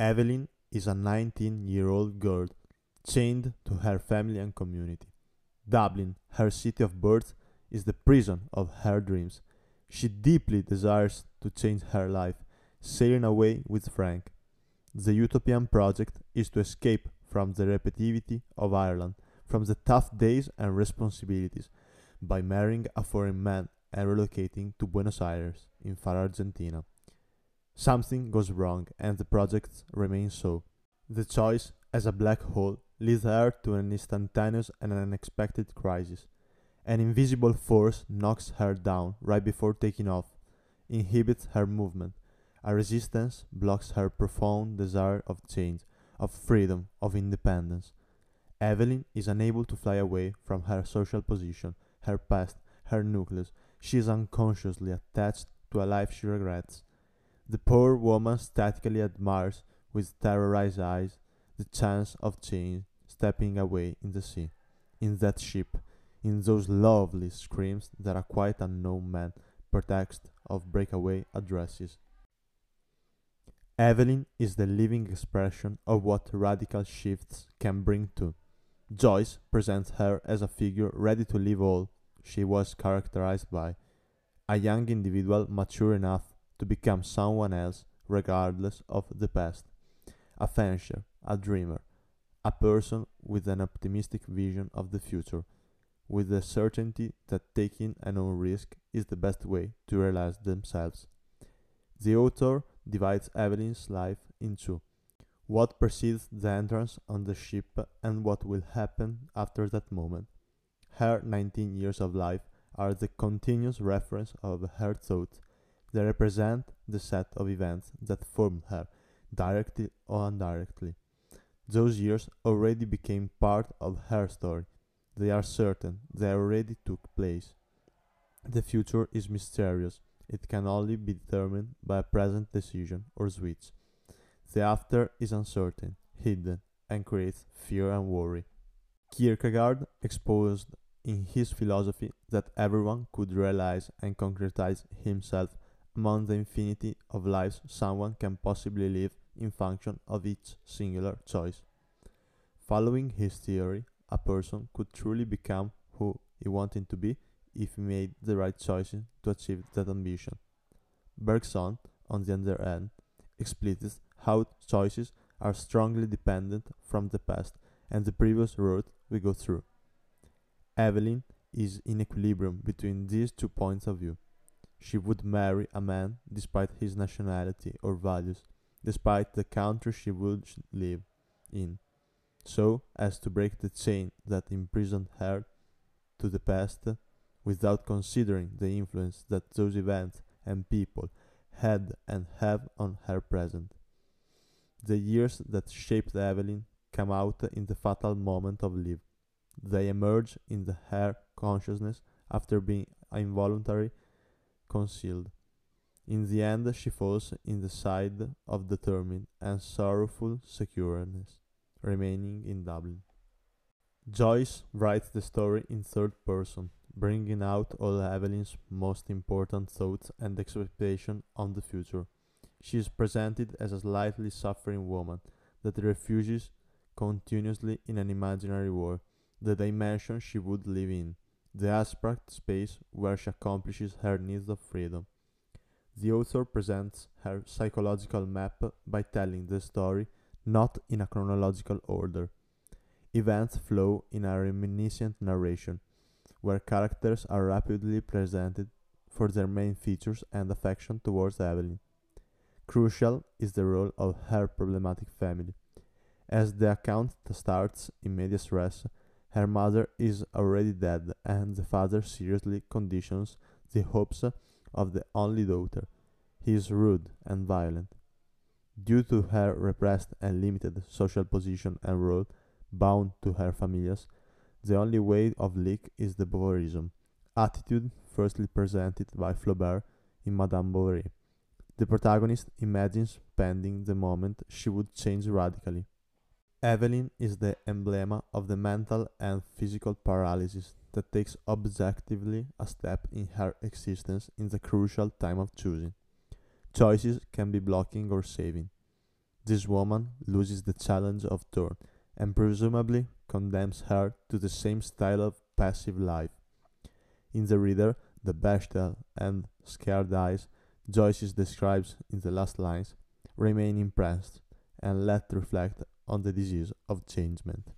Eveline is a 19 year old girl chained to her family and community. Dublin, her city of birth, is the prison of her dreams. She deeply desires to change her life, sailing away with Frank. The utopian project is to escape from the repetitivity of Ireland, from the tough days and responsibilities, by marrying a foreign man and relocating to Buenos Aires in far Argentina. Something goes wrong and the project remains so. The choice as a black hole leads her to an instantaneous and unexpected crisis. An invisible force knocks her down right before taking off, inhibits her movement. A resistance blocks her profound desire of change, of freedom, of independence. Eveline is unable to fly away from her social position, her past, her nucleus. She is unconsciously attached to a life she regrets. The poor woman statically admires, with terrorized eyes, the chance of change stepping away in the sea, in that ship, in those lovely screams that a quite unknown man pretext of breakaway addresses. Eveline is the living expression of what radical shifts can bring to. Joyce presents her as a figure ready to leave all she was characterized by, a young individual mature enough to become someone else regardless of the past, a fancier, a dreamer, a person with an optimistic vision of the future, with the certainty that taking a own risk is the best way to realize themselves. The author divides Eveline's life into what precedes the entrance on the ship and what will happen after that moment. Her 19 years of life are the continuous reference of her thoughts. They represent the set of events that formed her, directly or indirectly. Those years already became part of her story. They are certain, they already took place. The future is mysterious. It can only be determined by a present decision or switch. The after is uncertain, hidden, and creates fear and worry. Kierkegaard exposed in his philosophy that everyone could realize and concretize himself among the infinity of lives someone can possibly live in function of each singular choice. Following his theory, a person could truly become who he wanted to be if he made the right choices to achieve that ambition. Bergson, on the other hand, explicits how choices are strongly dependent from the past and the previous road we go through. Eveline is in equilibrium between these two points of view. She would marry a man despite his nationality or values, despite the country she would live in, so as to break the chain that imprisoned her to the past without considering the influence that those events and people had and have on her present. The years that shaped Eveline come out in the fatal moment of life. They emerge in the her consciousness after being involuntarily concealed. In the end, she falls in the side of determined and sorrowful secureness, remaining in Dublin. Joyce writes the story in third person, bringing out all Eveline's most important thoughts and expectations on the future. She is presented as a slightly suffering woman that refuges continuously in an imaginary world, the dimension she would live in, the abstract space where she accomplishes her needs of freedom. The author presents her psychological map by telling the story not in a chronological order. Events flow in a reminiscent narration, where characters are rapidly presented for their main features and affection towards Eveline. Crucial is the role of her problematic family. As the account starts in medias res, her mother is already dead, and the father seriously conditions the hopes of the only daughter. He is rude and violent. Due to her repressed and limited social position and role bound to her familias, the only way of leak is the Bovarism, attitude firstly presented by Flaubert in Madame Bovary. The protagonist imagines pending the moment she would change radically. Eveline is the emblem of the mental and physical paralysis that takes objectively a step in her existence in the crucial time of choosing. Choices can be blocking or saving. this woman loses the challenge of turn and presumably condemns her to the same style of passive life. In the reader, the bestial and scared eyes Joyce describes in the last lines remain impressed and let reflect on the disease of changement.